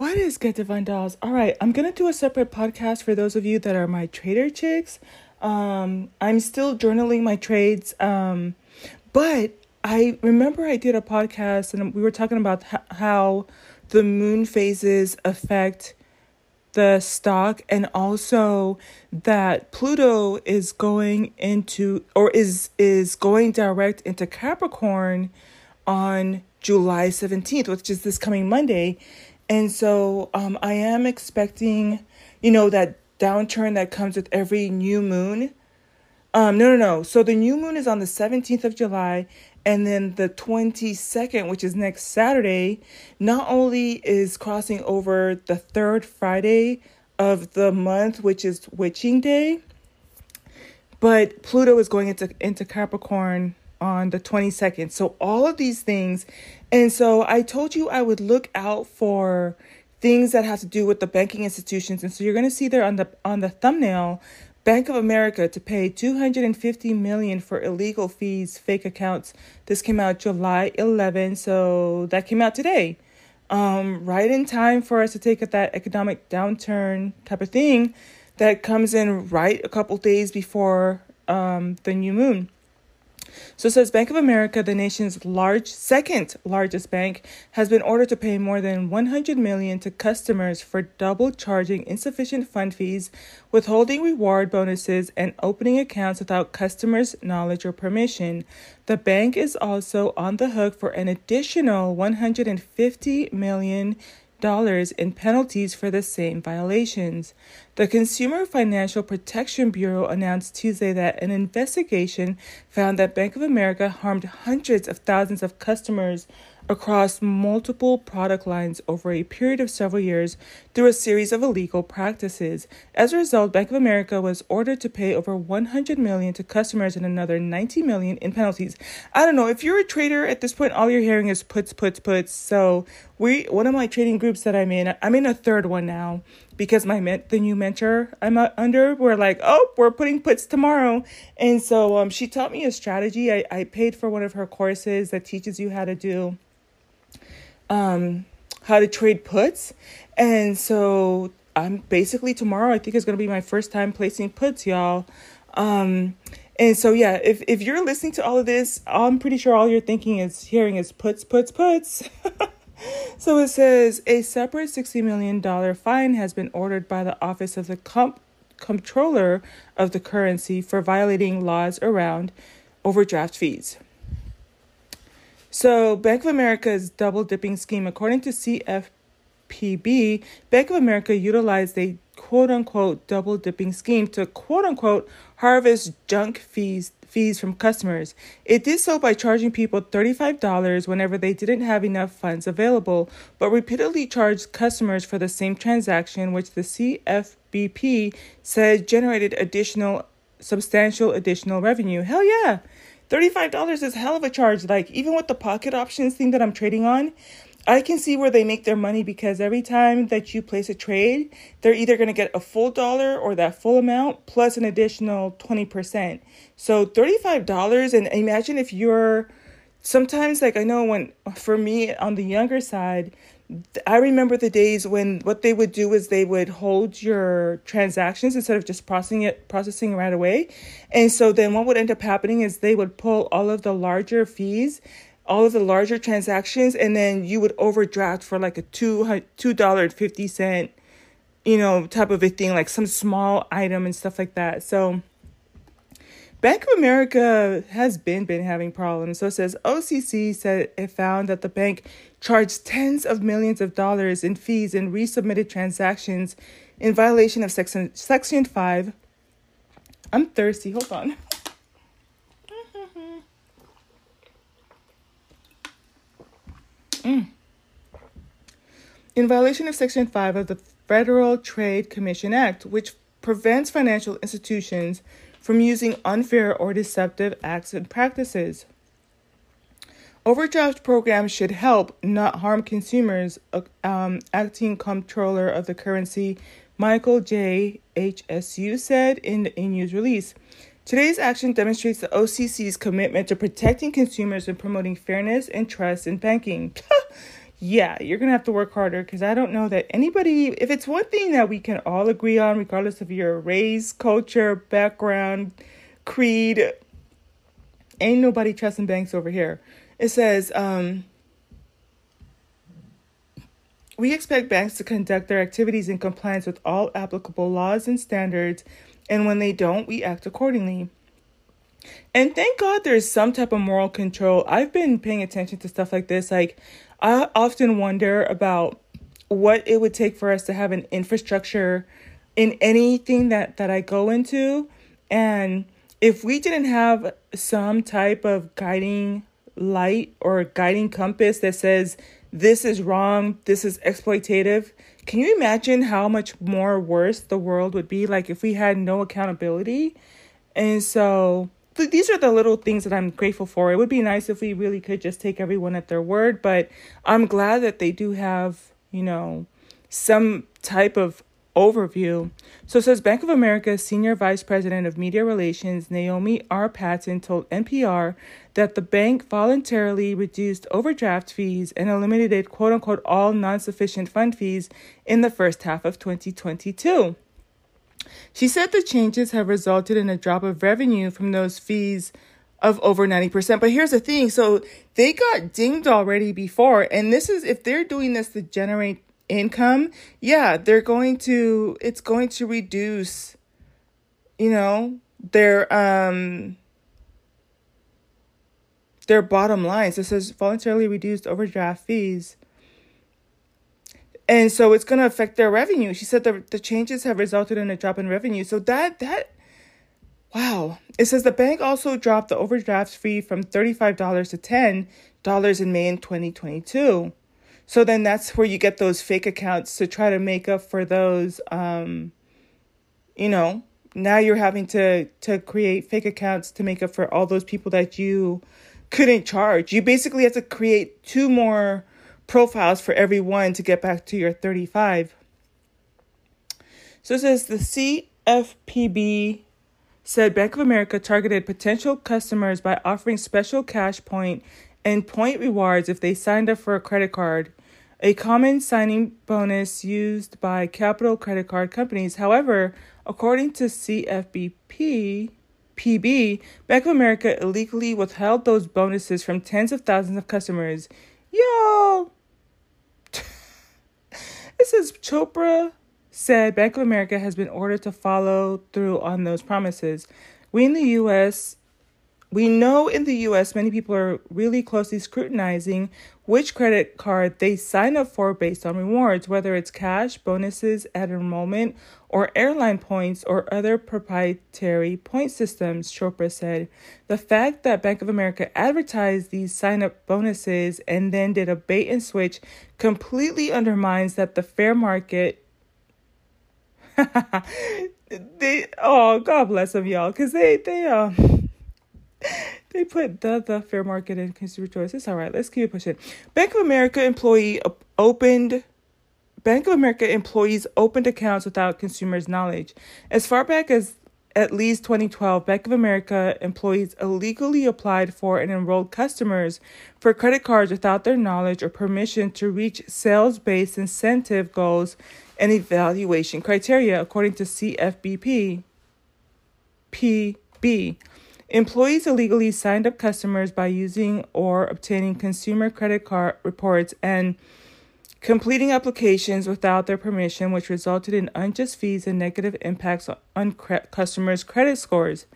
What is Get Divine Dolls? All right, I'm gonna do a separate podcast for those of you that are my trader chicks. Um, I'm still journaling my trades, um, but I remember I did a podcast and we were talking about how the moon phases affect the stock and also that Pluto is going into or is is going direct into Capricorn on July 17th, which is this coming Monday. And so um, I am expecting, you know, that downturn that comes with every new moon. Um, no, no, no. So the new moon is on the 17th of July, and then the 22nd, which is next Saturday, not only is crossing over the third Friday of the month, which is Witching Day, but Pluto is going into, into Capricorn on the 22nd. So all of these things. And so I told you I would look out for things that have to do with the banking institutions. And so you're going to see there on the on the thumbnail Bank of America to pay 250 million for illegal fees, fake accounts. This came out July 11, so that came out today. Um, right in time for us to take that economic downturn type of thing that comes in right a couple days before um, the new moon. So it says Bank of America, the nation's large second largest bank, has been ordered to pay more than 100 million to customers for double charging insufficient fund fees, withholding reward bonuses, and opening accounts without customers' knowledge or permission. The bank is also on the hook for an additional 150 million in penalties for the same violations. The Consumer Financial Protection Bureau announced Tuesday that an investigation found that Bank of America harmed hundreds of thousands of customers across multiple product lines over a period of several years through a series of illegal practices. As a result, Bank of America was ordered to pay over 100 million to customers and another 90 million in penalties. I don't know if you're a trader at this point all you're hearing is puts puts puts. So, we one of my trading groups that I'm in, I'm in a third one now because my the new mentor I'm under, we're like, oh, we're putting puts tomorrow, and so um, she taught me a strategy. I I paid for one of her courses that teaches you how to do um, how to trade puts. And so I'm basically tomorrow, I think is going to be my first time placing puts, y'all. Um, and so, yeah, if, if you're listening to all of this, I'm pretty sure all you're thinking is hearing is puts, puts, puts. so it says a separate $60 million fine has been ordered by the Office of the Comp- Comptroller of the Currency for violating laws around overdraft fees. So, Bank of America's double dipping scheme, according to CFPB, Bank of America utilized a quote unquote double dipping scheme to quote unquote harvest junk fees fees from customers. It did so by charging people $35 whenever they didn't have enough funds available, but repeatedly charged customers for the same transaction, which the CFBP said generated additional substantial additional revenue. Hell yeah. $35 is hell of a charge. Like, even with the pocket options thing that I'm trading on, I can see where they make their money because every time that you place a trade, they're either going to get a full dollar or that full amount plus an additional 20%. So $35 and imagine if you're sometimes like I know when for me on the younger side, I remember the days when what they would do is they would hold your transactions instead of just processing it processing right away. And so then what would end up happening is they would pull all of the larger fees, all of the larger transactions, and then you would overdraft for like a two two dollar fifty cent, you know, type of a thing, like some small item and stuff like that. So Bank of America has been been having problems. So it says OCC said it found that the bank charged tens of millions of dollars in fees in resubmitted transactions in violation of section section 5. I'm thirsty. Hold on. mm. In violation of section 5 of the Federal Trade Commission Act, which prevents financial institutions from using unfair or deceptive acts and practices. Overdraft programs should help, not harm consumers, um, acting comptroller of the currency, Michael J. HSU, said in a news release. Today's action demonstrates the OCC's commitment to protecting consumers and promoting fairness and trust in banking. yeah, you're going to have to work harder because I don't know that anybody, if it's one thing that we can all agree on, regardless of your race, culture, background, creed, ain't nobody trusting banks over here. It says, um, we expect banks to conduct their activities in compliance with all applicable laws and standards, and when they don't, we act accordingly. And thank God there's some type of moral control. I've been paying attention to stuff like this. Like, I often wonder about what it would take for us to have an infrastructure in anything that, that I go into. And if we didn't have some type of guiding light or guiding compass that says this is wrong, this is exploitative, can you imagine how much more worse the world would be like if we had no accountability? And so these are the little things that I'm grateful for. It would be nice if we really could just take everyone at their word, but I'm glad that they do have, you know, some type of overview. So it says Bank of America Senior Vice President of Media Relations Naomi R. Patton told NPR that the bank voluntarily reduced overdraft fees and eliminated quote unquote all non sufficient fund fees in the first half of 2022. She said the changes have resulted in a drop of revenue from those fees of over 90%. But here's the thing so they got dinged already before, and this is if they're doing this to generate income, yeah, they're going to, it's going to reduce, you know, their, um, their bottom lines. It says voluntarily reduced overdraft fees and so it's going to affect their revenue. She said the the changes have resulted in a drop in revenue. So that that wow. It says the bank also dropped the overdraft fee from $35 to $10 in May in 2022. So then that's where you get those fake accounts to try to make up for those um you know, now you're having to to create fake accounts to make up for all those people that you couldn't charge. You basically have to create two more profiles for every one to get back to your 35. So it says the CFPB said Bank of America targeted potential customers by offering special cash point and point rewards if they signed up for a credit card, a common signing bonus used by capital credit card companies. However, according to CFPB, PB, Bank of America illegally withheld those bonuses from tens of thousands of customers. Yo, is Chopra said Bank of America has been ordered to follow through on those promises. We in the US we know in the US many people are really closely scrutinizing which credit card they sign up for based on rewards, whether it's cash, bonuses at enrollment, or airline points or other proprietary point systems, Chopra said. The fact that Bank of America advertised these sign up bonuses and then did a bait and switch completely undermines that the fair market they oh god bless them y'all because they they um they put the the fair market and consumer choice. It's all right. Let's keep pushing. Bank of America employee opened Bank of America employees opened accounts without consumers' knowledge. As far back as at least 2012, Bank of America employees illegally applied for and enrolled customers for credit cards without their knowledge or permission to reach sales based incentive goals and evaluation criteria, according to CFBP. PB. Employees illegally signed up customers by using or obtaining consumer credit card reports and completing applications without their permission, which resulted in unjust fees and negative impacts on customers' credit scores.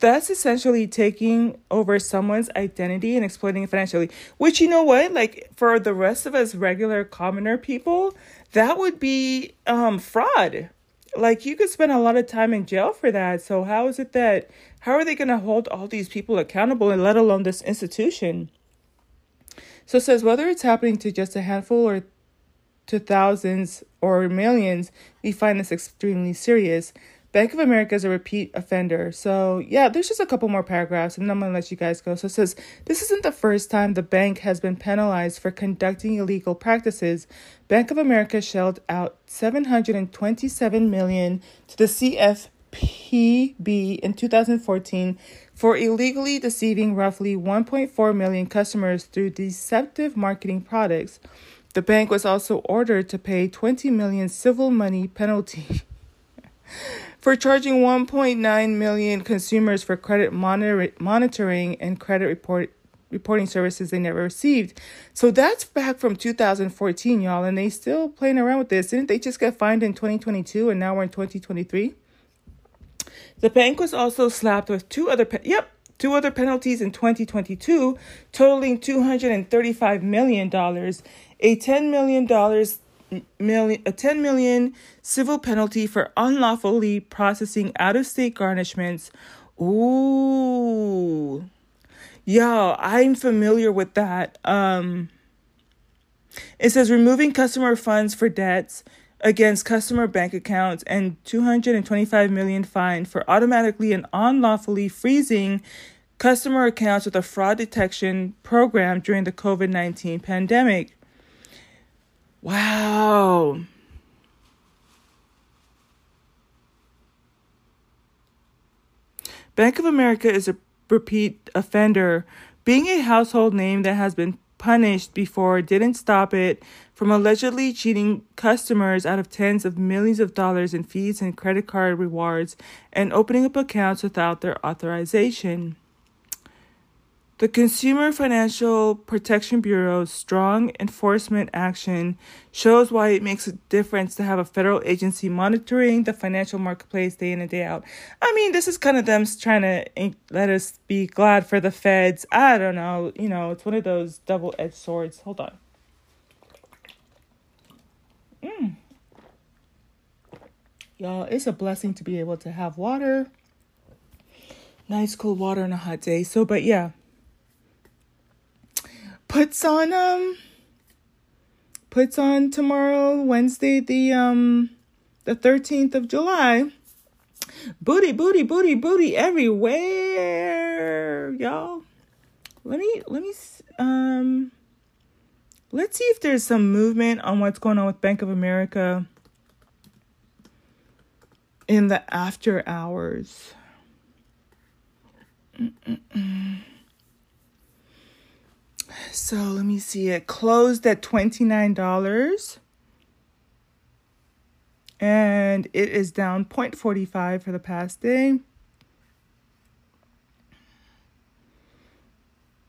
Thus, essentially taking over someone's identity and exploiting it financially. Which, you know what? Like, for the rest of us regular commoner people, that would be um, fraud like you could spend a lot of time in jail for that. So how is it that how are they going to hold all these people accountable and let alone this institution? So it says whether it's happening to just a handful or to thousands or millions, we find this extremely serious. Bank of America is a repeat offender. So, yeah, there's just a couple more paragraphs, and I'm going to let you guys go. So, it says this isn't the first time the bank has been penalized for conducting illegal practices. Bank of America shelled out 727 million to the CFPB in 2014 for illegally deceiving roughly 1.4 million customers through deceptive marketing products. The bank was also ordered to pay 20 million civil money penalty for charging 1.9 million consumers for credit monitor- monitoring and credit report reporting services they never received. So that's back from 2014, y'all, and they still playing around with this. Didn't they just get fined in 2022 and now we're in 2023? The bank was also slapped with two other pe- yep, two other penalties in 2022 totaling 235 million dollars, a 10 million dollars million a 10 million civil penalty for unlawfully processing out-of-state garnishments. Ooh. Yo, I'm familiar with that. Um, it says removing customer funds for debts against customer bank accounts and 225 million fine for automatically and unlawfully freezing customer accounts with a fraud detection program during the COVID-19 pandemic. Wow. Bank of America is a repeat offender. Being a household name that has been punished before didn't stop it from allegedly cheating customers out of tens of millions of dollars in fees and credit card rewards and opening up accounts without their authorization. The Consumer Financial Protection Bureau's strong enforcement action shows why it makes a difference to have a federal agency monitoring the financial marketplace day in and day out. I mean, this is kind of them trying to let us be glad for the feds. I don't know. You know, it's one of those double edged swords. Hold on. Mm. Y'all, it's a blessing to be able to have water. Nice cool water on a hot day. So, but yeah puts on um puts on tomorrow Wednesday the um the 13th of July. Booty booty booty booty everywhere, y'all. Let me let me um let's see if there's some movement on what's going on with Bank of America in the after hours. Mm-mm-mm. So let me see. It closed at $29. And it is down 0.45 for the past day.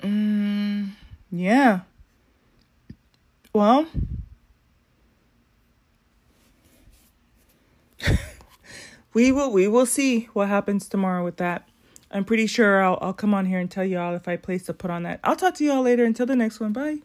Mm, yeah. Well, we will we will see what happens tomorrow with that. I'm pretty sure I'll, I'll come on here and tell y'all if I place a put on that. I'll talk to y'all later. Until the next one. Bye.